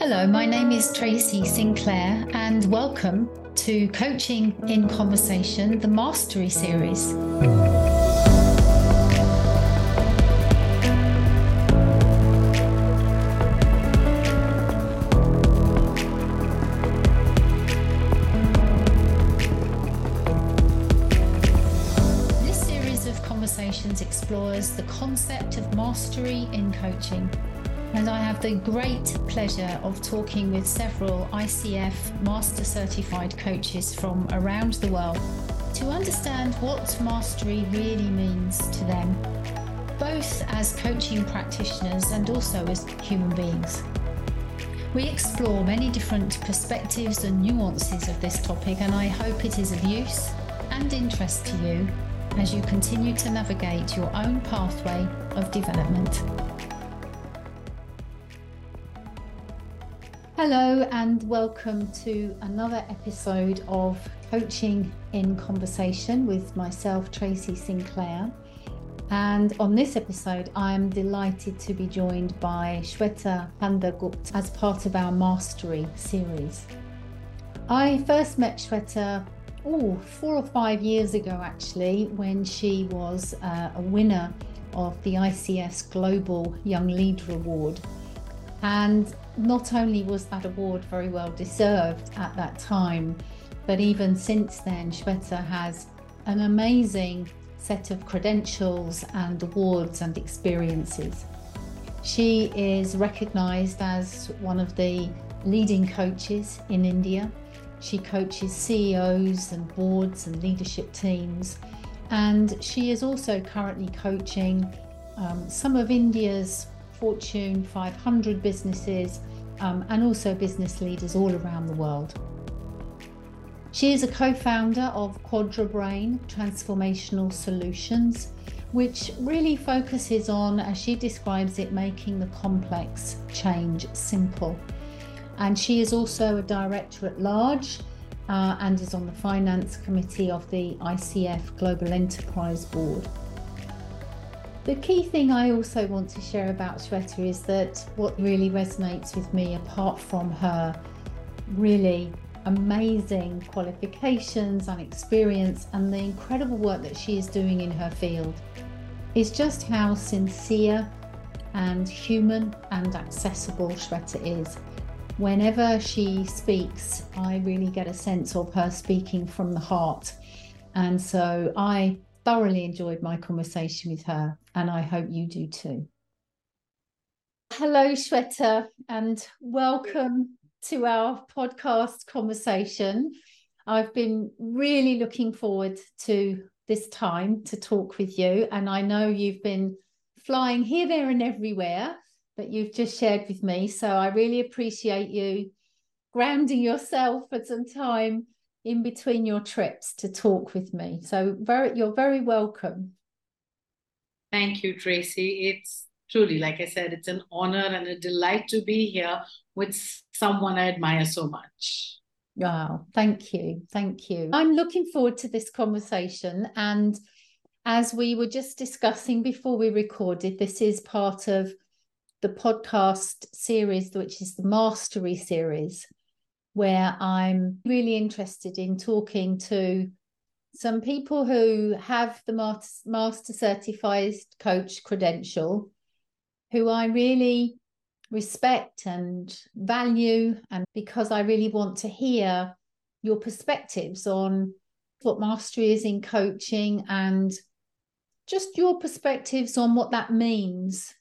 Hello, my name is Tracy Sinclair, and welcome to Coaching in Conversation, the Mastery Series. Mastery in coaching and I have the great pleasure of talking with several ICF Master Certified coaches from around the world to understand what mastery really means to them, both as coaching practitioners and also as human beings. We explore many different perspectives and nuances of this topic, and I hope it is of use and interest to you as you continue to navigate your own pathway of development. Hello, and welcome to another episode of Coaching in Conversation with myself, Tracy Sinclair. And on this episode, I'm delighted to be joined by Shweta HandaGupta as part of our Mastery series. I first met Shweta oh, four or five years ago, actually, when she was uh, a winner of the ICF Global Young Leader Award. And not only was that award very well deserved at that time, but even since then, Shweta has an amazing set of credentials and awards and experiences. She is recognized as one of the leading coaches in India. She coaches CEOs and boards and leadership teams. And she is also currently coaching um, some of India's Fortune 500 businesses, um, and also business leaders all around the world. She is a co founder of QuadraBrain Transformational Solutions, which really focuses on, as she describes it, making the complex change simple. And she is also a director at large uh, and is on the finance committee of the ICF Global Enterprise Board. The key thing I also want to share about Shweta is that what really resonates with me, apart from her really amazing qualifications and experience and the incredible work that she is doing in her field, is just how sincere and human and accessible Shweta is. Whenever she speaks, I really get a sense of her speaking from the heart. And so I thoroughly enjoyed my conversation with her, and I hope you do too. Hello, Shweta, and welcome to our podcast conversation. I've been really looking forward to this time to talk with you, and I know you've been flying here, there, and everywhere that you've just shared with me. So I really appreciate you grounding yourself for some time in between your trips to talk with me. So very you're very welcome. Thank you, Tracy. It's truly, like I said, it's an honor and a delight to be here with someone I admire so much. Wow, thank you. Thank you. I'm looking forward to this conversation. And as we were just discussing before we recorded, this is part of the podcast series, which is the Mastery series where I'm really interested in talking to some people who have the master certified coach credential, who I really respect and value, and because I really want to hear your perspectives on what mastery is in coaching and just your perspectives on what that means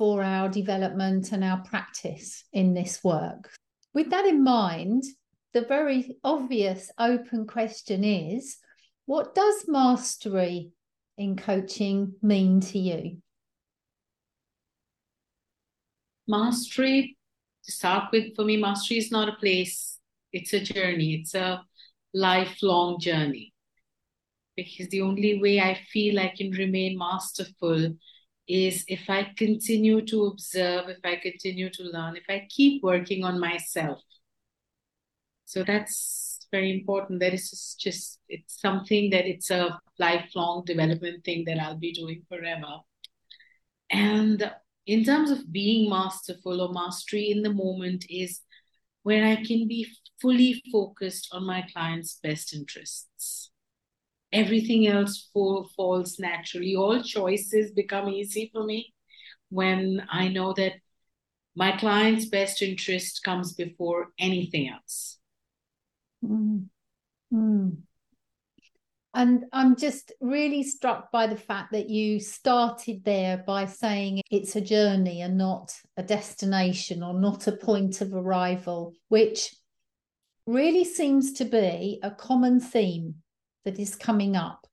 for our development and our practice in this work. With that in mind, the very obvious open question is what does mastery in coaching mean to you? Mastery, to start with, for me, mastery is not a place, it's a journey, it's a lifelong journey. Because the only way I feel I can remain masterful is if I continue to observe, if I continue to learn, if I keep working on myself. So that's very important. That is just, it's something that it's a lifelong development thing that I'll be doing forever. And in terms of being masterful or mastery in the moment is where I can be fully focused on my client's best interests. Everything else fall, falls naturally. All choices become easy for me when I know that my client's best interest comes before anything else. Mm. Mm. And I'm just really struck by the fact that you started there by saying it's a journey and not a destination or not a point of arrival, which really seems to be a common theme that is coming up.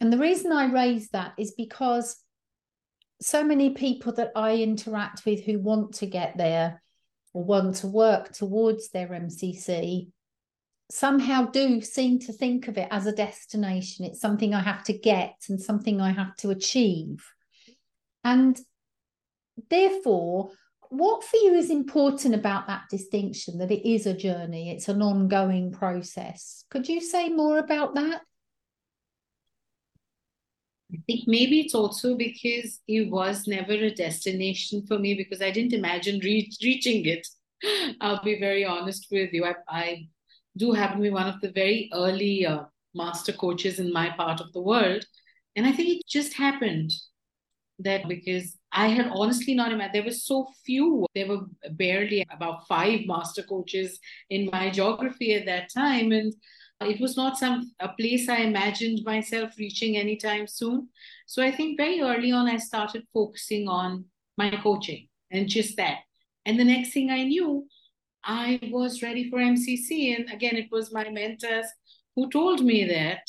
And the reason I raise that is because so many people that I interact with who want to get there or want to work towards their MCC somehow do seem to think of it as a destination. It's something I have to get and something I have to achieve. And therefore, what for you is important about that distinction that it is a journey, it's an ongoing process? Could you say more about that? I think maybe it's also because it was never a destination for me because I didn't imagine reach, reaching it. I'll be very honest with you. I, I do happen to be one of the very early uh, master coaches in my part of the world. And I think it just happened that because I had honestly not imagined, there were so few, there were barely about five master coaches in my geography at that time. And it was not some a place I imagined myself reaching anytime soon. So I think very early on, I started focusing on my coaching and just that. And the next thing I knew, I was ready for MCC. And again, it was my mentors who told me that,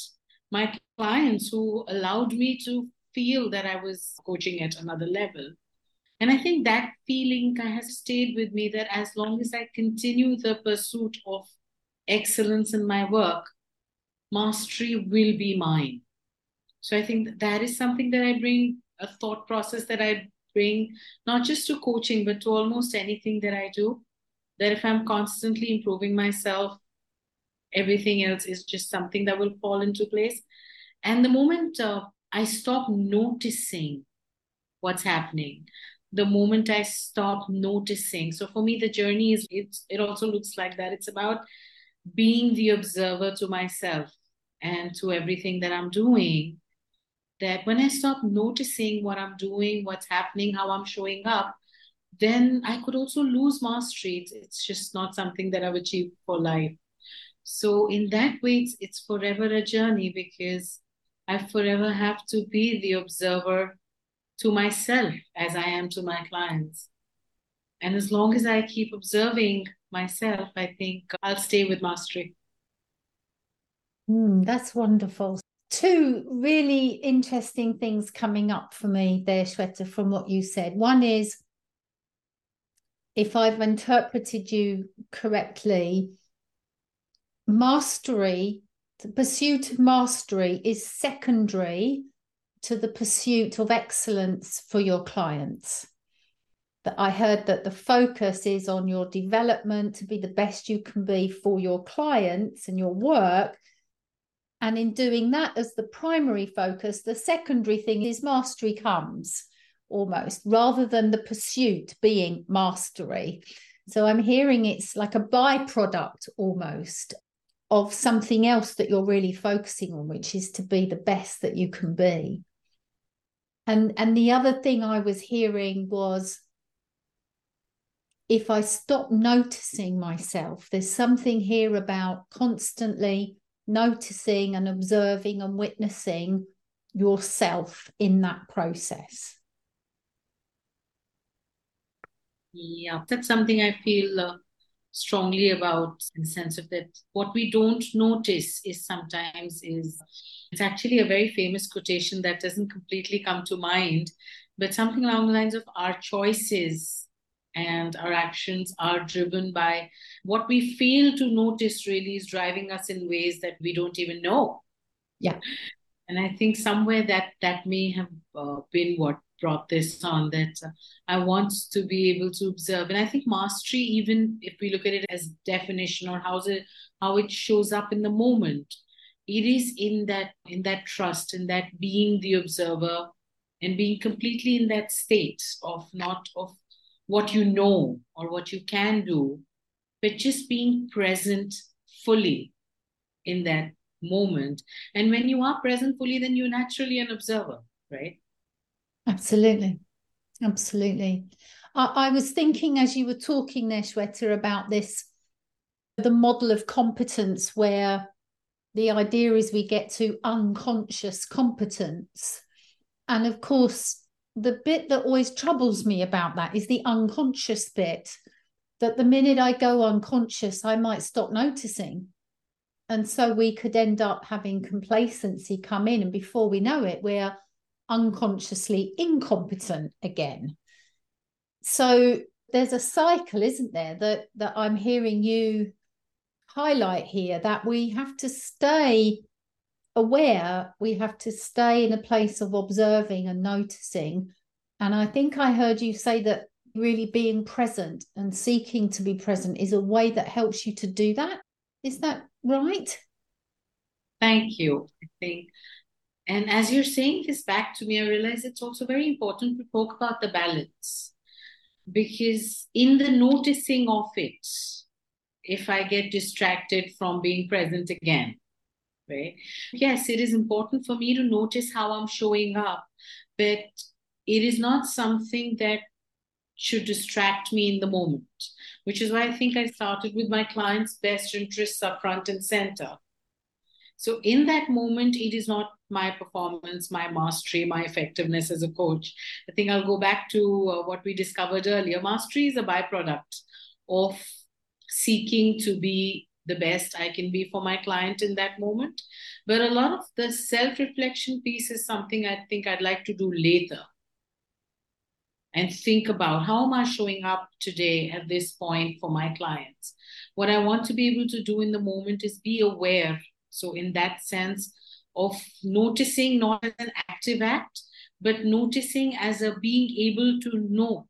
my clients who allowed me to feel that I was coaching at another level. And I think that feeling has stayed with me that as long as I continue the pursuit of excellence in my work, mastery will be mine. So I think that, that is something that I bring, a thought process that I bring, not just to coaching, but to almost anything that I do that if I'm constantly improving myself, everything else is just something that will fall into place. And the moment uh, I stop noticing what's happening, the moment I stop noticing. So for me, the journey is it. It also looks like that. It's about being the observer to myself and to everything that I'm doing. That when I stop noticing what I'm doing, what's happening, how I'm showing up, then I could also lose mastery. It's, it's just not something that I've achieved for life. So in that way, it's, it's forever a journey because I forever have to be the observer to myself as I am to my clients. And as long as I keep observing myself, I think I'll stay with mastery. Mm, that's wonderful. Two really interesting things coming up for me there, Shweta, from what you said. One is if I've interpreted you correctly, mastery, the pursuit of mastery is secondary to the pursuit of excellence for your clients. That I heard that the focus is on your development to be the best you can be for your clients and your work. And in doing that as the primary focus, the secondary thing is mastery comes almost rather than the pursuit being mastery. So I'm hearing it's like a byproduct almost of something else that you're really focusing on, which is to be the best that you can be. And and the other thing I was hearing was if I stop noticing myself, there's something here about constantly noticing and observing and witnessing yourself in that process. Yeah, that's something I feel uh, strongly about in the sense of that what we don't notice is sometimes is it's actually a very famous quotation that doesn't completely come to mind, but something along the lines of our choices and our actions are driven by what we fail to notice really is driving us in ways that we don't even know. Yeah. And i think somewhere that that may have uh, been what brought this on that uh, I want to be able to observe. And I think mastery, even if we look at it as definition or how it how it shows up in the moment, it is in that in that trust, in that being the observer and being completely in that state of not of what you know or what you can do, but just being present fully in that moment. And when you are present fully, then you're naturally an observer, right? Absolutely. Absolutely. I, I was thinking as you were talking there, Shweta, about this the model of competence where the idea is we get to unconscious competence. And of course, the bit that always troubles me about that is the unconscious bit that the minute I go unconscious, I might stop noticing. And so we could end up having complacency come in. And before we know it, we're unconsciously incompetent again. So there's a cycle, isn't there, that, that I'm hearing you highlight here that we have to stay aware, we have to stay in a place of observing and noticing. And I think I heard you say that really being present and seeking to be present is a way that helps you to do that. Is that right? Thank you. I think. And as you're saying this back to me, I realize it's also very important to talk about the balance because in the noticing of it, if I get distracted from being present again, right? Yes, it is important for me to notice how I'm showing up, but it is not something that should distract me in the moment, which is why I think I started with my clients' best interests up front and center. So, in that moment, it is not my performance, my mastery, my effectiveness as a coach. I think I'll go back to uh, what we discovered earlier. Mastery is a byproduct of seeking to be the best I can be for my client in that moment. But a lot of the self reflection piece is something I think I'd like to do later and think about how am I showing up today at this point for my clients. What I want to be able to do in the moment is be aware. So, in that sense, of noticing not as an active act, but noticing as a being able to note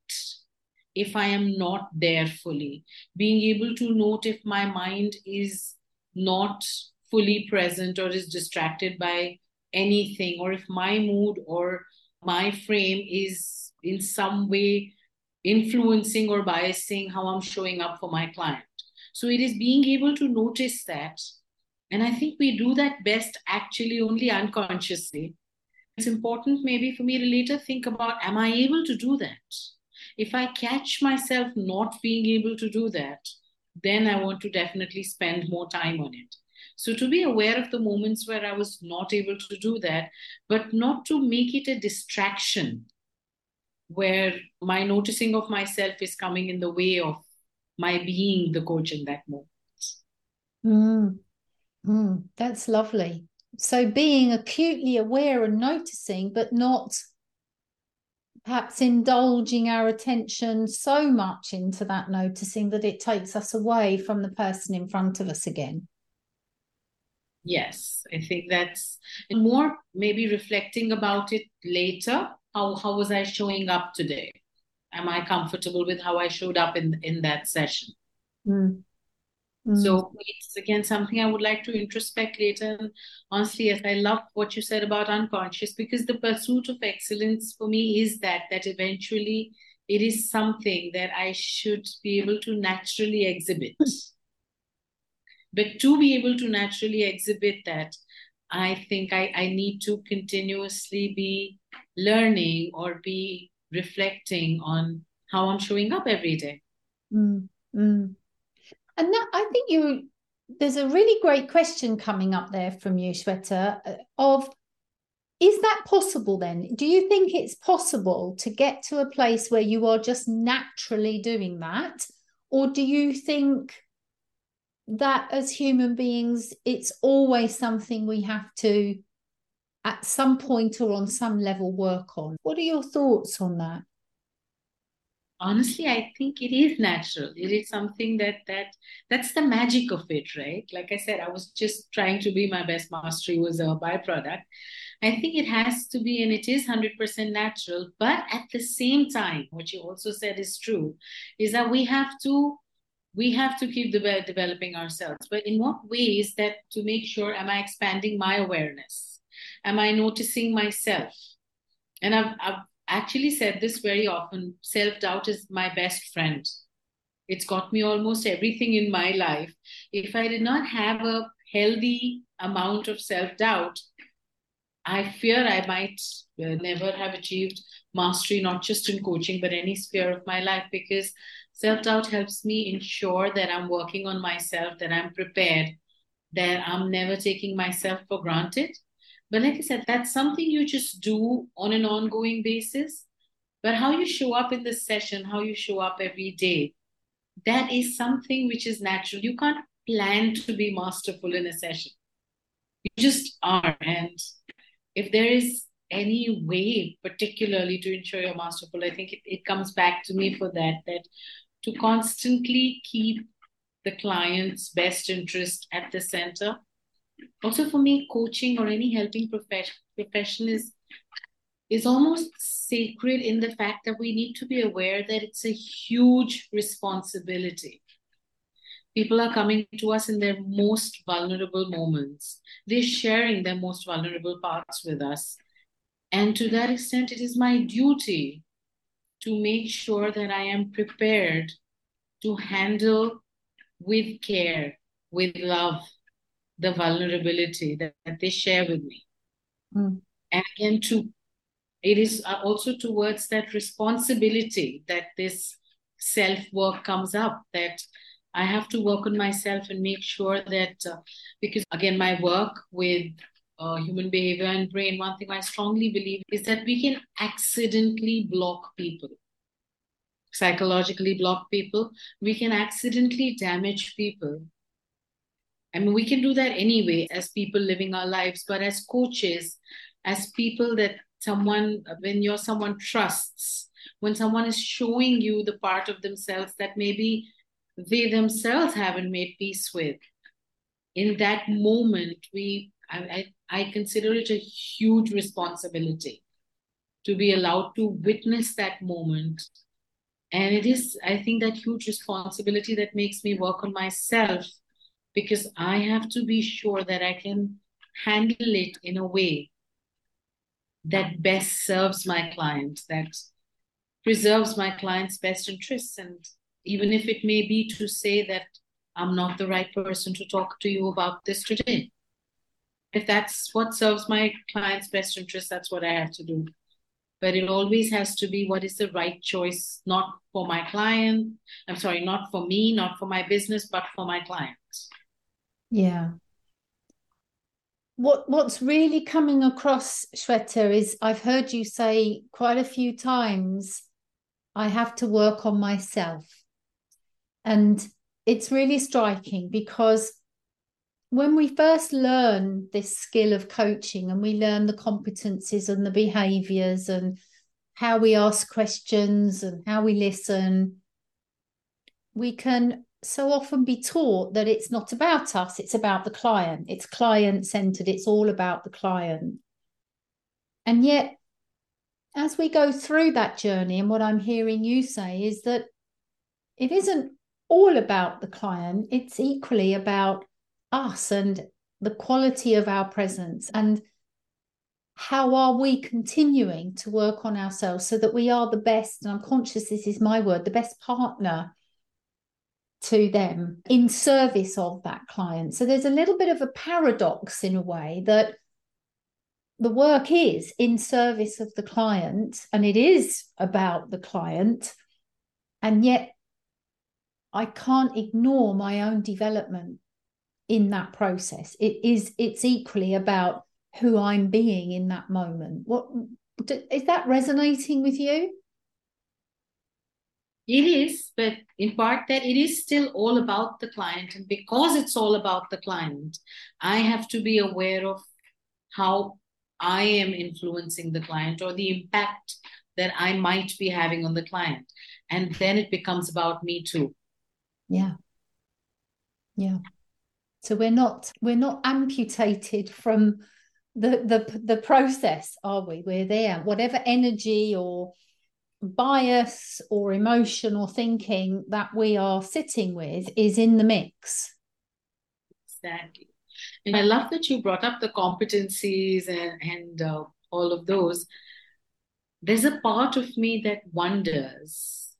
if I am not there fully, being able to note if my mind is not fully present or is distracted by anything, or if my mood or my frame is in some way influencing or biasing how I'm showing up for my client. So it is being able to notice that. And I think we do that best actually only unconsciously. It's important maybe for me to later think about am I able to do that? If I catch myself not being able to do that, then I want to definitely spend more time on it. So to be aware of the moments where I was not able to do that, but not to make it a distraction where my noticing of myself is coming in the way of my being the coach in that moment. Mm. Mm, that's lovely. So being acutely aware and noticing, but not perhaps indulging our attention so much into that noticing that it takes us away from the person in front of us again. Yes, I think that's more maybe reflecting about it later how how was I showing up today? Am I comfortable with how I showed up in in that session? Mm. Mm. So it's again something I would like to introspect later. And honestly, yes, I love what you said about unconscious because the pursuit of excellence for me is that that eventually it is something that I should be able to naturally exhibit. but to be able to naturally exhibit that, I think I, I need to continuously be learning or be reflecting on how I'm showing up every day. Mm, mm. And that, I think you there's a really great question coming up there from you, Shweta, uh, of is that possible then? Do you think it's possible to get to a place where you are just naturally doing that? Or do you think that as human beings, it's always something we have to at some point or on some level work on. What are your thoughts on that? Honestly i think it is natural. It is something that that that's the magic of it right? Like i said i was just trying to be my best mastery was a byproduct. I think it has to be and it is 100% natural but at the same time what you also said is true is that we have to we have to keep de- developing ourselves but in what ways that to make sure am i expanding my awareness? Am I noticing myself? and I've, I've actually said this very often self doubt is my best friend. It's got me almost everything in my life. If I did not have a healthy amount of self doubt, I fear I might uh, never have achieved mastery, not just in coaching, but any sphere of my life, because self doubt helps me ensure that I'm working on myself, that I'm prepared, that I'm never taking myself for granted. But like I said, that's something you just do on an ongoing basis. But how you show up in the session, how you show up every day, that is something which is natural. You can't plan to be masterful in a session. You just are. And if there is any way, particularly to ensure you're masterful, I think it, it comes back to me for that, that to constantly keep the client's best interest at the center. Also, for me, coaching or any helping profession, profession is is almost sacred in the fact that we need to be aware that it's a huge responsibility. People are coming to us in their most vulnerable moments. They're sharing their most vulnerable parts with us. And to that extent, it is my duty to make sure that I am prepared to handle with care, with love, the vulnerability that, that they share with me. Mm. And again, to it is uh, also towards that responsibility that this self work comes up that I have to work on myself and make sure that, uh, because again, my work with uh, human behavior and brain, one thing I strongly believe is that we can accidentally block people, psychologically block people. We can accidentally damage people. I mean, we can do that anyway as people living our lives, but as coaches, as people that someone, when you're someone trusts, when someone is showing you the part of themselves that maybe they themselves haven't made peace with, in that moment, we I, I, I consider it a huge responsibility to be allowed to witness that moment. And it is, I think, that huge responsibility that makes me work on myself because I have to be sure that I can handle it in a way that best serves my client, that preserves my client's best interests. And even if it may be to say that I'm not the right person to talk to you about this today. If that's what serves my client's best interest, that's what I have to do. But it always has to be what is the right choice, not for my client. I'm sorry, not for me, not for my business, but for my clients. Yeah. What what's really coming across Shweta is I've heard you say quite a few times I have to work on myself. And it's really striking because when we first learn this skill of coaching and we learn the competencies and the behaviors and how we ask questions and how we listen we can so often be taught that it's not about us, it's about the client. It's client centered, it's all about the client. And yet, as we go through that journey, and what I'm hearing you say is that it isn't all about the client, it's equally about us and the quality of our presence and how are we continuing to work on ourselves so that we are the best and i'm conscious this is my word the best partner to them in service of that client. So there's a little bit of a paradox in a way that the work is in service of the client and it is about the client. And yet I can't ignore my own development in that process. It is it's equally about who I'm being in that moment. What is that resonating with you? It is, but in part that it is still all about the client. And because it's all about the client, I have to be aware of how I am influencing the client or the impact that I might be having on the client. And then it becomes about me too. Yeah. Yeah. So we're not we're not amputated from the the the process, are we? We're there. Whatever energy or bias or emotion or thinking that we are sitting with is in the mix. Exactly. And I love that you brought up the competencies and, and uh, all of those. there's a part of me that wonders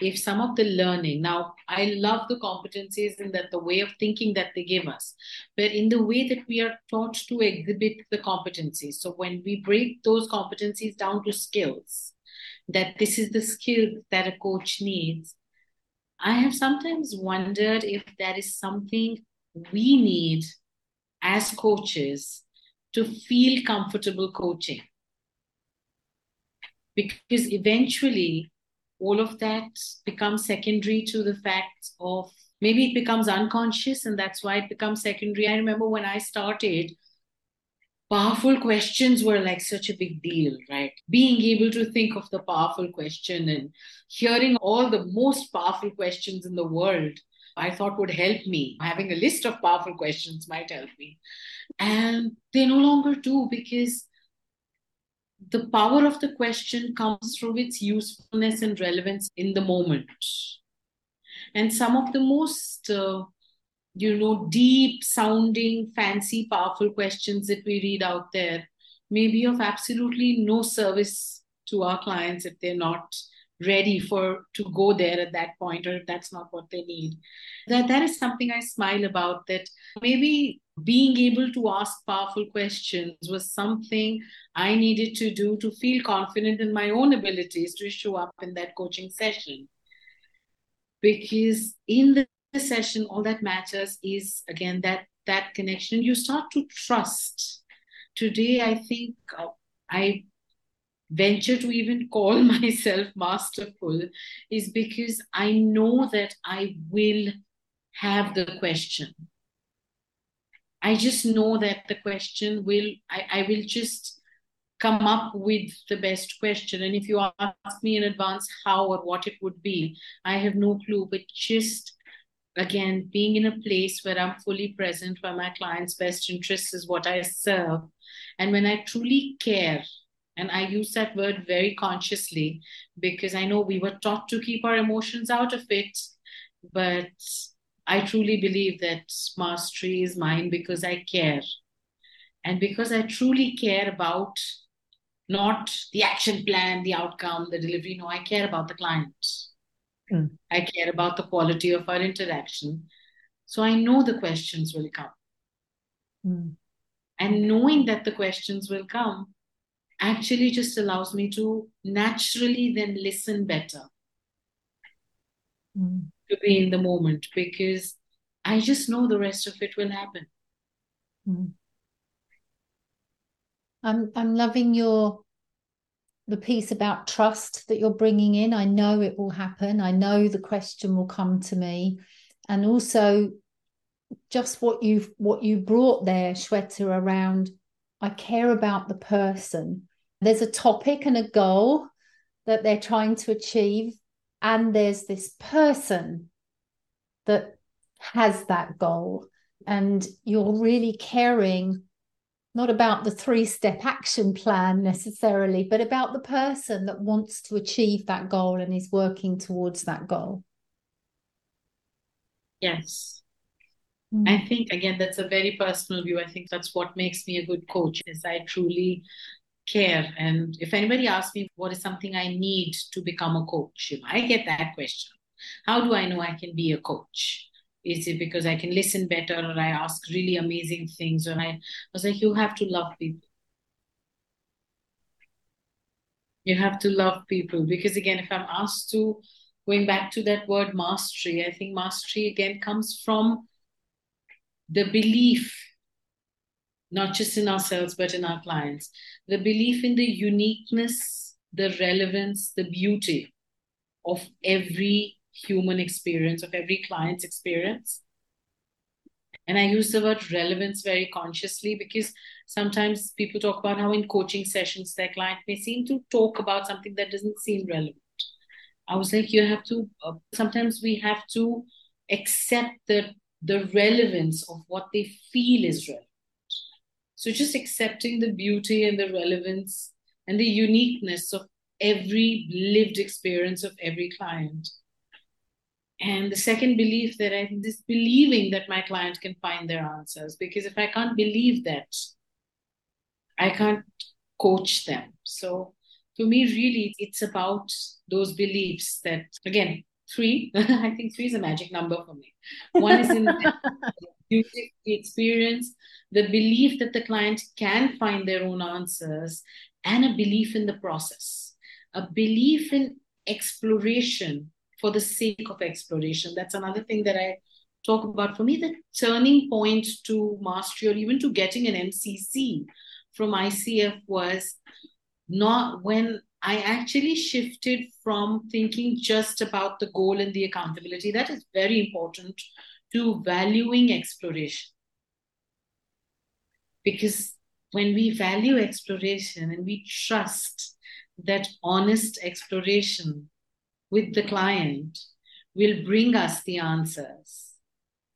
if some of the learning now i love the competencies and that the way of thinking that they give us but in the way that we are taught to exhibit the competencies so when we break those competencies down to skills that this is the skill that a coach needs i have sometimes wondered if that is something we need as coaches to feel comfortable coaching because eventually all of that becomes secondary to the fact of maybe it becomes unconscious and that's why it becomes secondary. I remember when I started, powerful questions were like such a big deal, right? Being able to think of the powerful question and hearing all the most powerful questions in the world, I thought would help me. Having a list of powerful questions might help me. And they no longer do because the power of the question comes through its usefulness and relevance in the moment. And some of the most, uh, you know, deep sounding, fancy, powerful questions that we read out there may be of absolutely no service to our clients if they're not ready for to go there at that point or if that's not what they need. That that is something i smile about that maybe being able to ask powerful questions was something i needed to do to feel confident in my own abilities to show up in that coaching session. Because in the session all that matters is again that that connection you start to trust today i think uh, i venture to even call myself masterful is because I know that I will have the question. I just know that the question will, I, I will just come up with the best question. And if you ask me in advance how or what it would be, I have no clue. But just again, being in a place where I'm fully present, where my client's best interests is what I serve. And when I truly care and I use that word very consciously because I know we were taught to keep our emotions out of it. But I truly believe that mastery is mine because I care. And because I truly care about not the action plan, the outcome, the delivery. No, I care about the client. Mm. I care about the quality of our interaction. So I know the questions will come. Mm. And knowing that the questions will come actually just allows me to naturally then listen better mm. to be in the moment because I just know the rest of it will happen. Mm. I'm I'm loving your the piece about trust that you're bringing in. I know it will happen. I know the question will come to me, and also just what you've what you brought there, Shweta, around. I care about the person there's a topic and a goal that they're trying to achieve and there's this person that has that goal and you're really caring not about the three step action plan necessarily but about the person that wants to achieve that goal and is working towards that goal yes mm. i think again that's a very personal view i think that's what makes me a good coach is i truly care. And if anybody asks me what is something I need to become a coach, if I get that question, how do I know I can be a coach? Is it because I can listen better or I ask really amazing things? Or I, I was like, you have to love people. You have to love people because, again, if I'm asked to, going back to that word mastery, I think mastery again comes from the belief not just in ourselves, but in our clients. The belief in the uniqueness, the relevance, the beauty of every human experience, of every client's experience. And I use the word relevance very consciously because sometimes people talk about how in coaching sessions their client may seem to talk about something that doesn't seem relevant. I was like, you have to, uh, sometimes we have to accept the, the relevance of what they feel is relevant. So just accepting the beauty and the relevance and the uniqueness of every lived experience of every client. And the second belief that I this believing that my client can find their answers. Because if I can't believe that, I can't coach them. So for me, really, it's about those beliefs that, again, three, I think three is a magic number for me. One is in the experience, the belief that the client can find their own answers, and a belief in the process, a belief in exploration for the sake of exploration. That's another thing that I talk about. For me, the turning point to mastery or even to getting an MCC from ICF was not when I actually shifted from thinking just about the goal and the accountability. That is very important to valuing exploration. Because when we value exploration and we trust that honest exploration with the client will bring us the answers,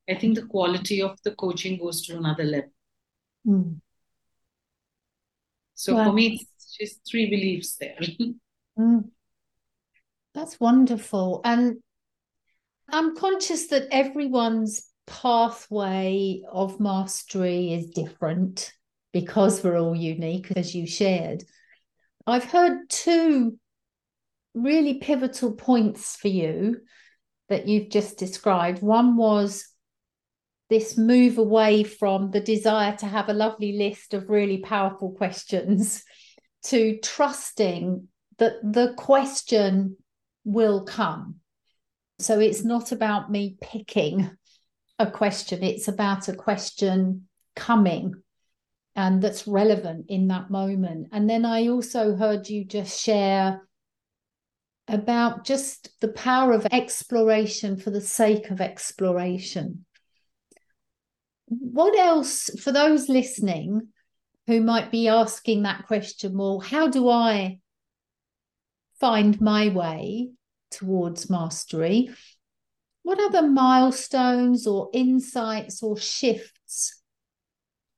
I think the quality of the coaching goes to another level. Mm. So for me, it's just three beliefs there. mm. That's wonderful. And I'm conscious that everyone's pathway of mastery is different because we're all unique, as you shared. I've heard two really pivotal points for you that you've just described. One was this move away from the desire to have a lovely list of really powerful questions to trusting that the question will come. So it's not about me picking a question, it's about a question coming and that's relevant in that moment. And then I also heard you just share about just the power of exploration for the sake of exploration. What else for those listening who might be asking that question well how do i find my way towards mastery? What other milestones or insights or shifts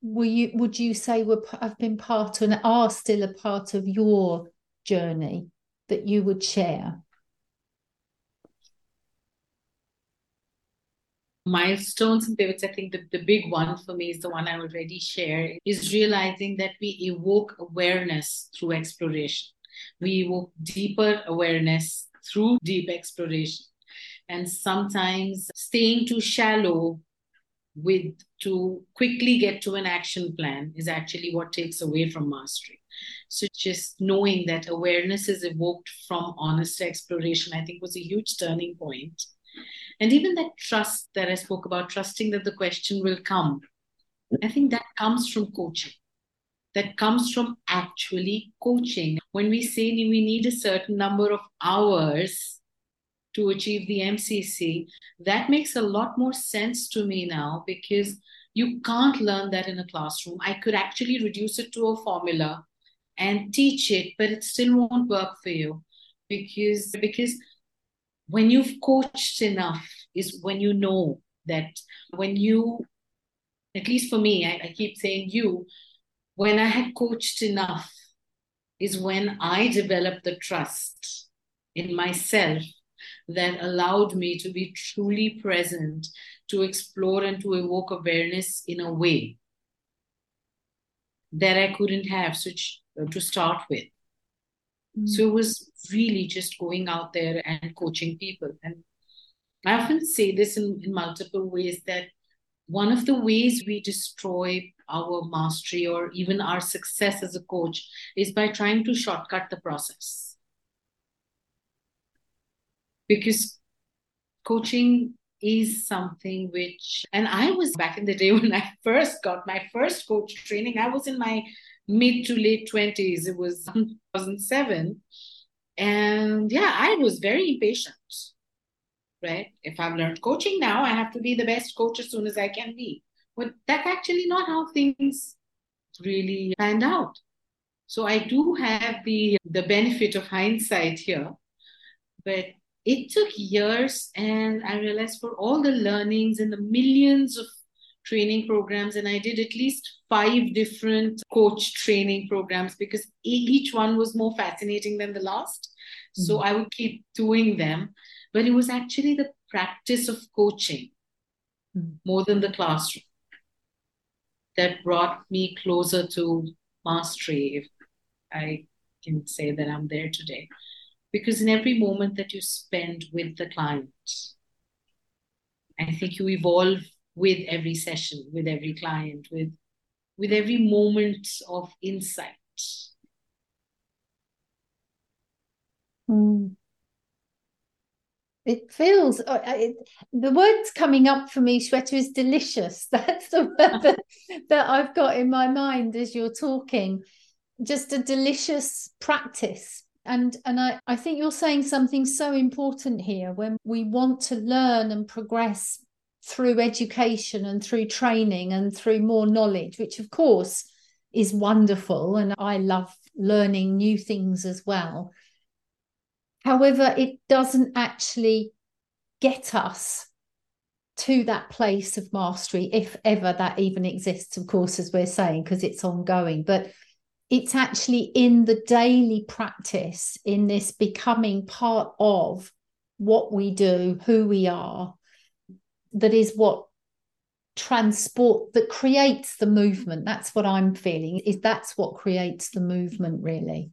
were you would you say were have been part and are still a part of your journey that you would share milestones and pivots, I think the, the big one for me is the one I already shared, is realizing that we evoke awareness through exploration. We evoke deeper awareness through deep exploration. And sometimes staying too shallow with to quickly get to an action plan is actually what takes away from mastery. So just knowing that awareness is evoked from honest exploration, I think was a huge turning point. and even that trust that I spoke about, trusting that the question will come, I think that comes from coaching. That comes from actually coaching. When we say we need a certain number of hours to achieve the MCC, that makes a lot more sense to me now because you can't learn that in a classroom. I could actually reduce it to a formula and teach it, but it still won't work for you. Because because when you've coached enough is when you know that when you at least for me I, I, keep saying you when i had coached enough is when i developed the trust in myself that allowed me to be truly present to explore and to evoke awareness in a way that i couldn't have so to start with Mm. So it was really just going out there and coaching people. And I often say this in, in multiple ways that one of the ways we destroy our mastery or even our success as a coach is by trying to shortcut the process. Because coaching is something which, and I was back in the day when I first got my first coach training, I was in my mid to late 20s. It was 2007. And yeah, I was very impatient, right? If I've learned coaching now, I have to be the best coach as soon as I can be. But that's actually not how things really panned out. So I do have the the benefit of hindsight here, but it took years, and I realized for all the learnings and the millions of training programs and I did at least five different coach training programs because each one was more fascinating than the last. Mm-hmm. So I would keep doing them. But it was actually the practice of coaching mm-hmm. more than the classroom that brought me closer to mastery, if I can say that I'm there today. Because in every moment that you spend with the client, I think you evolve with every session, with every client, with with every moment of insight. Mm. It feels uh, it, the words coming up for me, Shweta, is delicious. That's the word that, that I've got in my mind as you're talking. Just a delicious practice. And and I, I think you're saying something so important here when we want to learn and progress through education and through training and through more knowledge, which of course is wonderful. And I love learning new things as well. However, it doesn't actually get us to that place of mastery, if ever that even exists, of course, as we're saying, because it's ongoing. But it's actually in the daily practice, in this becoming part of what we do, who we are, that is what transport that creates the movement. That's what i'm feeling is that's what creates the movement really.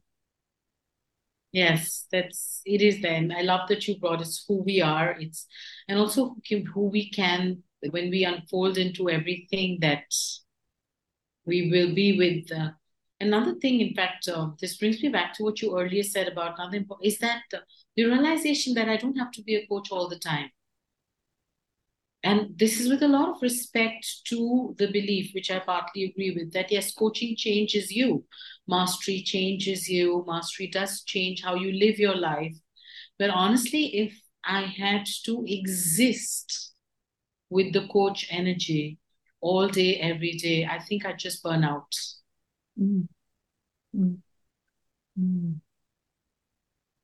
Yes that's it is then. I love that you brought it's who we are. It's and also who we can when we unfold into everything that we will be with uh, another thing in fact uh, this brings me back to what you earlier said about another is that uh, the realization that i don't have to be a coach all the time and this is with a lot of respect to the belief, which I partly agree with, that yes, coaching changes you, mastery changes you, mastery does change how you live your life. But honestly, if I had to exist with the coach energy all day, every day, I think I'd just burn out. Mm. Mm. Mm.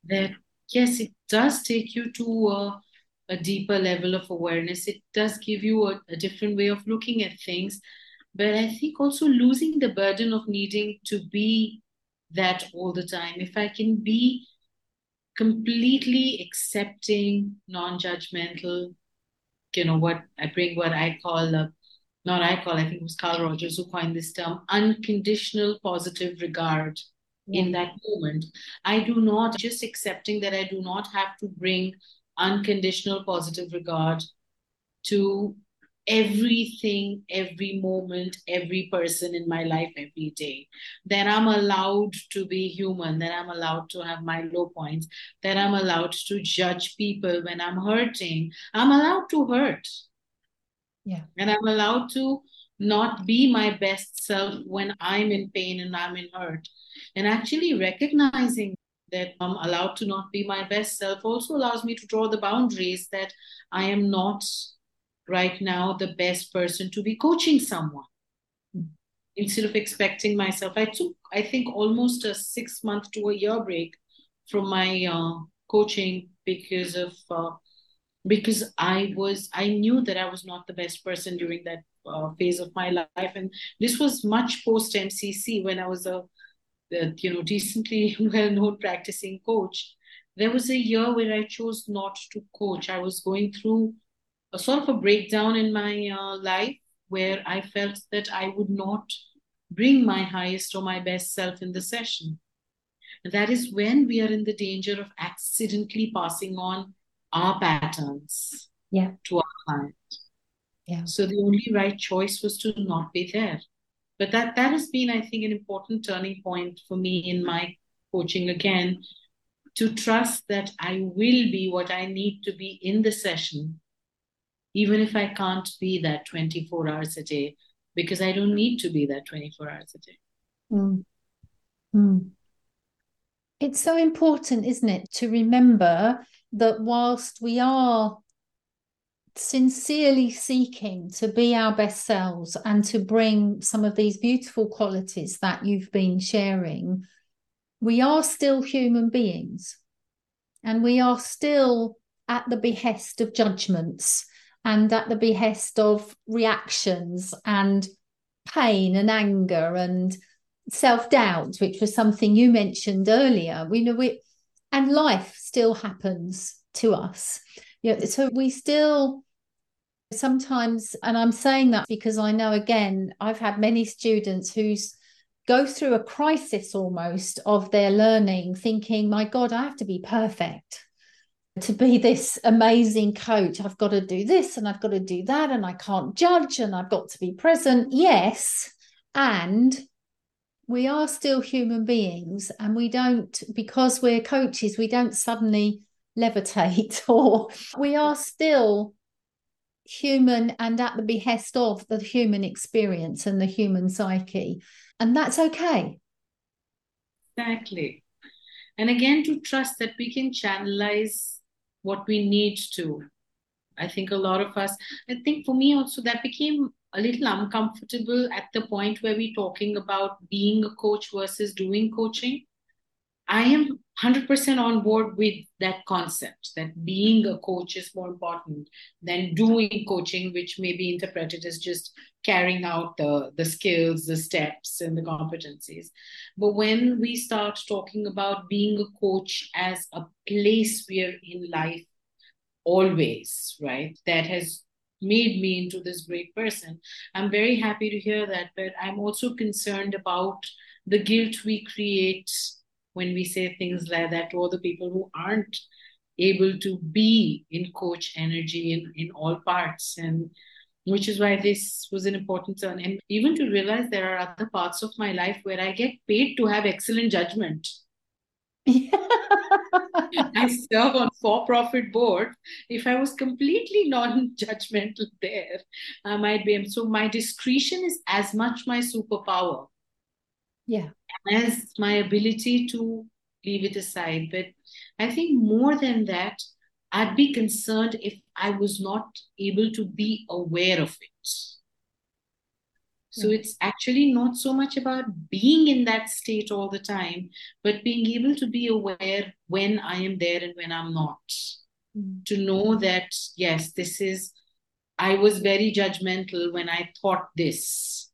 That, yes, it does take you to a a deeper level of awareness. It does give you a, a different way of looking at things. But I think also losing the burden of needing to be that all the time. If I can be completely accepting, non judgmental, you know, what I bring what I call, uh, not I call, I think it was Carl Rogers who coined this term, unconditional positive regard yeah. in that moment. I do not, just accepting that I do not have to bring unconditional positive regard to everything, every moment, every person in my life every day. That I'm allowed to be human, that I'm allowed to have my low points, that I'm allowed to judge people when I'm hurting. I'm allowed to hurt. Yeah. And I'm allowed to not be my best self when I'm in pain and I'm in hurt. And actually recognizing that I'm allowed to not be my best self also allows me to draw the boundaries that I am not right now the best person to be coaching someone. Instead of expecting myself, I took, I think, almost a six month to a year break from my uh, coaching because of uh, because I was I knew that I was not the best person during that uh, phase of my life, and this was much post MCC when I was a you know decently well known practicing coach. There was a year where i chose not to coach. I was going through a sort of a breakdown in my uh, life where i felt that i would not bring my highest or my best self in the session. That is when we are in the danger of accidentally passing on our patterns yeah. to our client yeah. so the only right choice was to not be there but that that has been i think an important turning point for me in my coaching again to trust that i will be what i need to be in the session even if i can't be that 24 hours a day because i don't need to be that 24 hours a day mm. Mm. it's so important isn't it to remember that whilst we are sincerely seeking to be our best selves and to bring some of these beautiful qualities that you've been sharing, we are still human beings. And we are still at the behest of judgments and at the behest of reactions and pain and anger and self-doubt which was something you mentioned earlier. We know we and life still happens to us yeah so we still sometimes and i'm saying that because i know again i've had many students whose go through a crisis almost of their learning, thinking, my God, I have to be perfect to be this amazing coach. I've got to do this and I've got to do that, and I can't judge and I've got to be present. Yes. And we are still human beings, and we don't, because we're coaches, we don't suddenly levitate, or we are still human and at the behest of the human experience and the human psyche. And that's okay. Exactly. And again, to trust that we can channelize what we need to. I think a lot of us, I think for me also, that became a little uncomfortable at the point where we're talking about being a coach versus doing coaching. I am 100% on board with that concept that being a coach is more important than doing coaching, which may be interpreted as just carrying out the, the skills, the steps, and the competencies. But when we start talking about being a coach as a place we're in life, always, right, that has made me into this great person, I'm very happy to hear that. But I'm also concerned about the guilt we create when we say things like that to other people who aren't able to be in coach energy in, in all parts and which is why this was an important turn. And even to realize there are other parts of my life where i get paid to have excellent judgment I serve on for-profit board. If I was completely non-judgmental there, I might be. So my discretion is as much my superpower. Yeah as my ability to leave it aside. But I think more than that, I'd be concerned if I was not able to be aware of it. So yeah. it's actually not so much about being in that state all the time, but being able to be aware when I am there and when I'm not. Mm. To know that, yes, this is, I was very judgmental when I thought this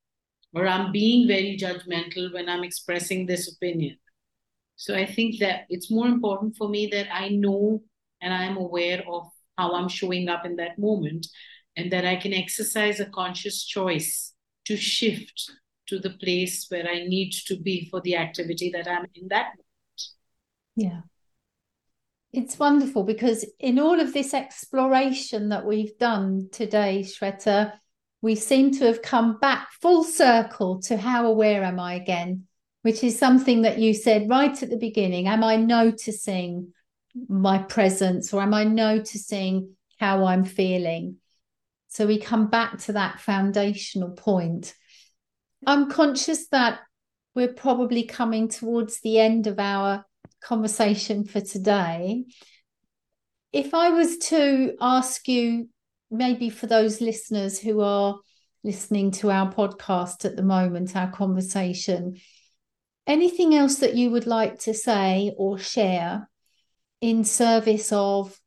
or I'm being very judgmental when I'm expressing this opinion. So I think that it's more important for me that I know and I'm aware of how I'm showing up in that moment and that I can exercise a conscious choice to shift to the place where I need to be for the activity that I'm in that moment. Yeah. It's wonderful because in all of this exploration that we've done today, Shweta, we seem to have come back full circle to how aware am I again, which is something that you said right at the beginning. Am I noticing my presence or am I noticing how I'm feeling? So we come back to that foundational point. I'm conscious that we're probably coming towards the end of our conversation for today. If I was to ask you maybe for those listeners who are listening to our podcast at the moment, our conversation, anything else that you would like to say or share in service of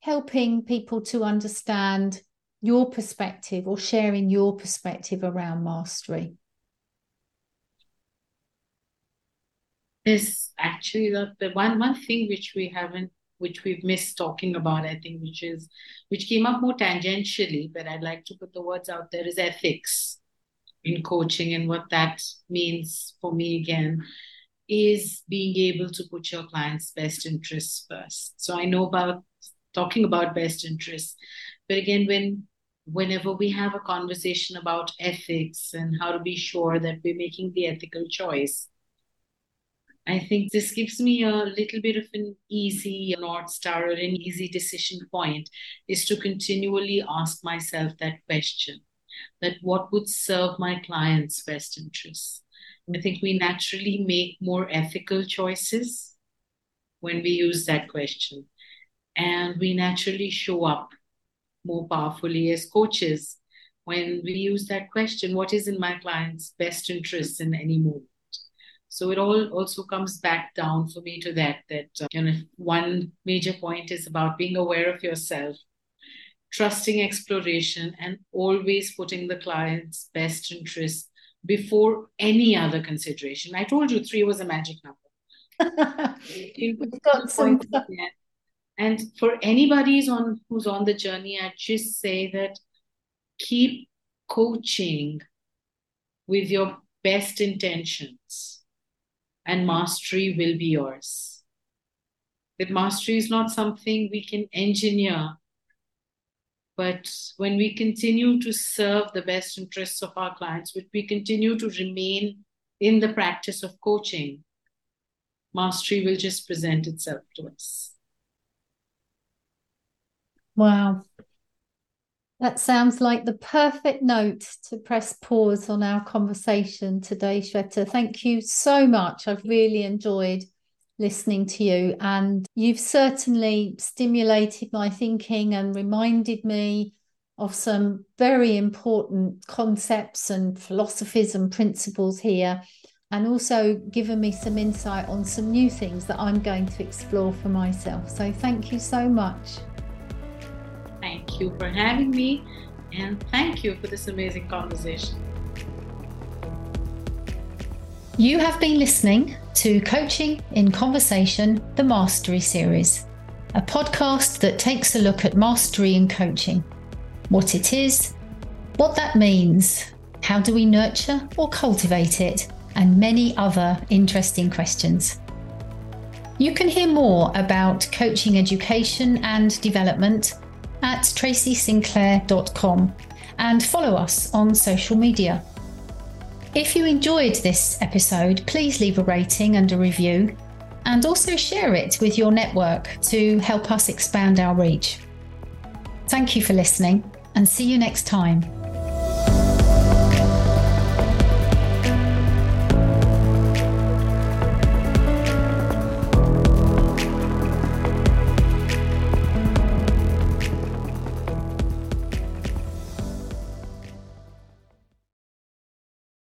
helping people to understand your perspective or sharing your perspective around mastery? Is actually the, the one one thing which we haven't which we've missed talking about, I think, which is which came up more tangentially, but I'd like to put the words out there is ethics in coaching and what that means for me again is being able to put your client's best interests first. So I know about talking about best interests, but again, when whenever we have a conversation about ethics and how to be sure that we're making the ethical choice, I think this gives me a little bit of an easy North Star or an easy decision point is to continually ask myself that question that what would serve my client's best interests. I think we naturally make more ethical choices when we use that question. And we naturally show up more powerfully as coaches when we use that question what is in my client's best interest in any moment? So it all also comes back down for me to that, that, uh, you know, one major point is about being aware of yourself, trusting exploration, and always putting the client's best interest before any other consideration. I told you three was a magic number. We've got some. And for anybody who's on who's on the journey, I just say that keep coaching with your best intentions, and mastery will be yours. That mastery is not something we can engineer, but when we continue to serve the best interests of our clients, when we continue to remain in the practice of coaching, mastery will just present itself to us. Wow. That sounds like the perfect note to press pause on our conversation today, Shweta. Thank you so much. I've really enjoyed listening to you, and you've certainly stimulated my thinking and reminded me of some very important concepts and philosophies and principles here, and also given me some insight on some new things that I'm going to explore for myself. So, thank you so much. Thank you for having me, and thank you for this amazing conversation. You have been listening to Coaching in Conversation, the Mastery Series, a podcast that takes a look at mastery in coaching, what it is, what that means, how do we nurture or cultivate it, and many other interesting questions. You can hear more about coaching education and development at tracysinclair.com and follow us on social media. If you enjoyed this episode, please leave a rating and a review, and also share it with your network to help us expand our reach. Thank you for listening, and see you next time.